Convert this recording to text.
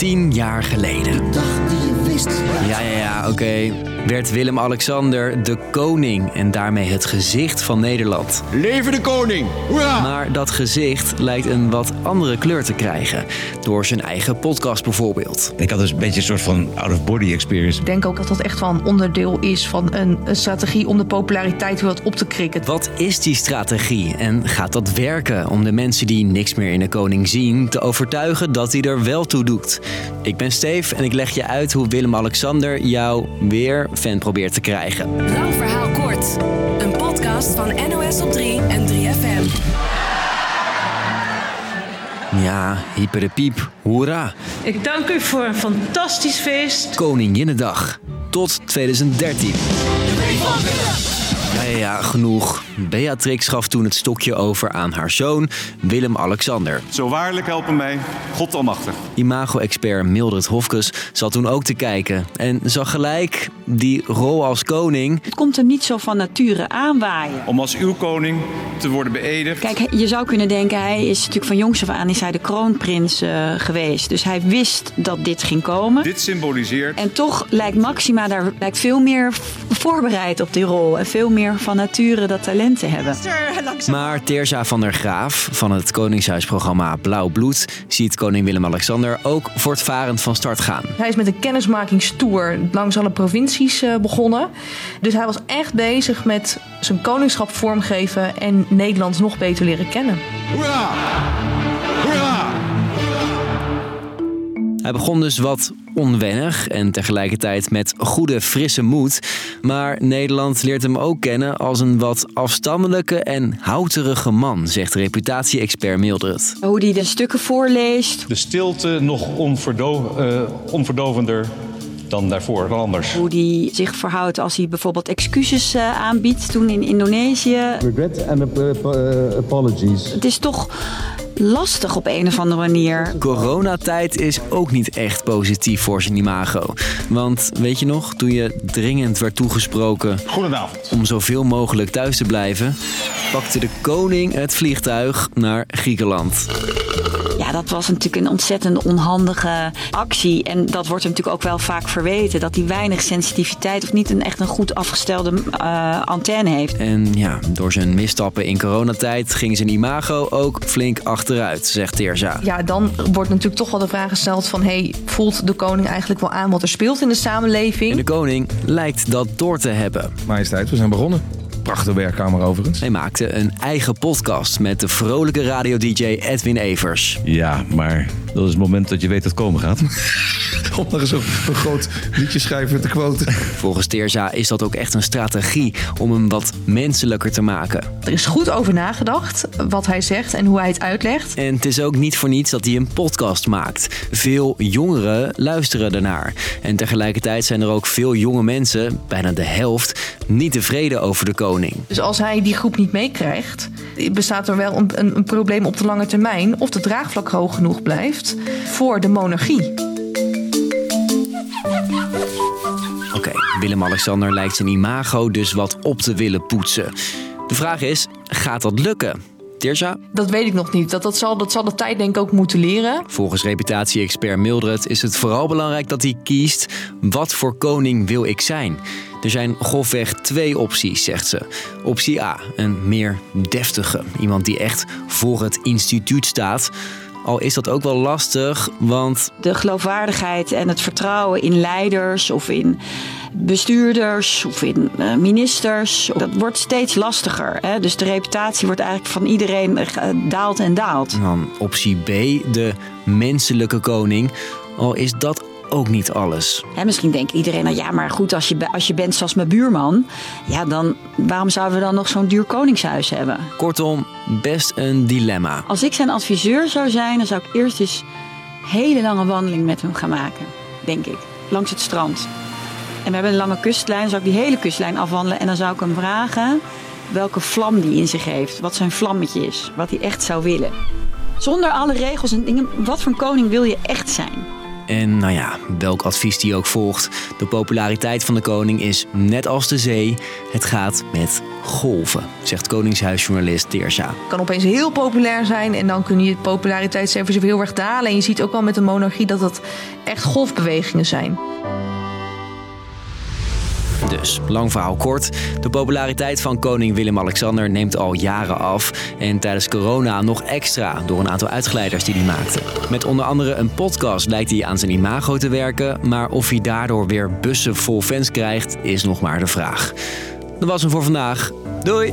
Tien jaar geleden. Ja, ja, ja, oké. Werd Willem-Alexander de koning en daarmee het gezicht van Nederland. Leven de koning! Hoera! Maar dat gezicht lijkt een wat andere kleur te krijgen. Door zijn eigen podcast bijvoorbeeld. Ik had dus een beetje een soort van out-of-body experience. Ik denk ook dat dat echt wel een onderdeel is van een, een strategie om de populariteit weer wat op te krikken. Wat is die strategie en gaat dat werken om de mensen die niks meer in de koning zien te overtuigen dat hij er wel toe doet? Ik ben Steef en ik leg je uit hoe Willem-Alexander jou weer fan probeert te krijgen. Lang verhaal kort. Een podcast van NOS op 3 en 3FM. Ja, hyper de piep, hoera. Ik dank u voor een fantastisch feest. Koninginnedag. Tot 2013. Ja, genoeg. Beatrix gaf toen het stokje over aan haar zoon Willem-Alexander. Zo waarlijk helpen mij, God almachtig. Imago-expert Mildred Hofkes zat toen ook te kijken en zag gelijk die rol als koning. Het komt hem niet zo van nature aanwaaien. Om als uw koning te worden beëdigd. Kijk, je zou kunnen denken, hij is natuurlijk van jongs af aan is hij de kroonprins eh, geweest. Dus hij wist dat dit ging komen. Dit symboliseert En toch lijkt Maxima daar lijkt veel meer voorbereid op die rol. En veel meer van nature dat talent te hebben. Maar Teerza van der Graaf van het Koningshuisprogramma Blauw Bloed ziet koning Willem-Alexander ook voortvarend van start gaan. Hij is met een kennismakingstour langs alle provincies eh, begonnen. Dus hij was echt bezig met zijn koningschap vormgeven en Nederland nog beter leren kennen. Hoera! Hoera! Hij begon dus wat onwennig en tegelijkertijd met goede frisse moed. Maar Nederland leert hem ook kennen als een wat afstandelijke en houterige man, zegt reputatie-expert Mildred. Hoe hij de stukken voorleest, De stilte nog onverdo eh, onverdovender dan daarvoor, dan anders. hoe hij zich verhoudt als hij bijvoorbeeld excuses eh, aanbiedt toen in Indonesië. Regret and ap- uh, apologies. Het is toch lastig op een of andere manier. Coronatijd is ook niet echt positief voor zijn imago. Want weet je nog, toen je dringend werd toegesproken Goedenavond. om zoveel mogelijk thuis te blijven, pakte de koning het vliegtuig naar Griekenland. Ja, dat was natuurlijk een ontzettend onhandige actie. En dat wordt hem natuurlijk ook wel vaak verweten. Dat hij weinig sensitiviteit of niet een echt een goed afgestelde eh, antenne heeft. En ja, door zijn misstappen in coronatijd ging zijn imago ook flink achteruit, zegt Teerza. Ja, dan wordt natuurlijk toch wel de vraag gesteld van... Hey, voelt de koning eigenlijk wel aan wat er speelt in de samenleving? En de koning lijkt dat door te hebben. Majesteit, we zijn begonnen. Prachtige werkkamer overigens. Hij maakte een eigen podcast met de vrolijke radio-dj Edwin Evers. Ja, maar dat is het moment dat je weet dat het komen gaat. Om nog eens een groot liedjeschrijver te quoten. Volgens Teerza is dat ook echt een strategie om hem wat menselijker te maken. Er is goed over nagedacht wat hij zegt en hoe hij het uitlegt. En het is ook niet voor niets dat hij een podcast maakt. Veel jongeren luisteren ernaar. En tegelijkertijd zijn er ook veel jonge mensen, bijna de helft, niet tevreden over de koning. Dus als hij die groep niet meekrijgt, bestaat er wel een, een, een probleem op de lange termijn... of de draagvlak hoog genoeg blijft voor de monarchie. Oké, Willem-Alexander lijkt zijn imago dus wat op te willen poetsen. De vraag is, gaat dat lukken? Teerza? Dat weet ik nog niet. Dat, dat, zal, dat zal de tijd denk ik ook moeten leren. Volgens reputatie-expert Mildred is het vooral belangrijk dat hij kiest wat voor koning wil ik zijn. Er zijn grofweg twee opties, zegt ze. Optie A, een meer deftige, iemand die echt voor het instituut staat. Al is dat ook wel lastig, want De geloofwaardigheid en het vertrouwen in leiders of in bestuurders of in eh, ministers, dat wordt steeds lastiger. Hè? Dus de reputatie wordt eigenlijk van iedereen eh, daalt en daalt. dan optie B, de menselijke koning. Al is dat ook niet alles. Misschien denkt iedereen, nou ja, maar goed, als je, als je bent zoals mijn buurman, ja, dan waarom zouden we dan nog zo'n duur koningshuis hebben? Kortom, best een dilemma. Als ik zijn adviseur zou zijn, dan zou ik eerst eens hele lange wandeling met hem gaan maken, denk ik, langs het strand. En we hebben een lange kustlijn, dan zou ik die hele kustlijn afwandelen en dan zou ik hem vragen welke vlam die in zich heeft, wat zijn vlammetje is, wat hij echt zou willen. Zonder alle regels en dingen, wat voor een koning wil je echt zijn? En nou ja, welk advies die ook volgt, de populariteit van de koning is net als de zee. Het gaat met golven, zegt Koningshuisjournalist Teersa. kan opeens heel populair zijn en dan kun je het populariteitscijfers heel erg dalen. En je ziet ook wel met de monarchie dat dat echt golfbewegingen zijn. Dus, lang verhaal kort. De populariteit van koning Willem-Alexander neemt al jaren af. En tijdens corona nog extra door een aantal uitglijders die hij maakte. Met onder andere een podcast lijkt hij aan zijn imago te werken. Maar of hij daardoor weer bussen vol fans krijgt, is nog maar de vraag. Dat was hem voor vandaag. Doei!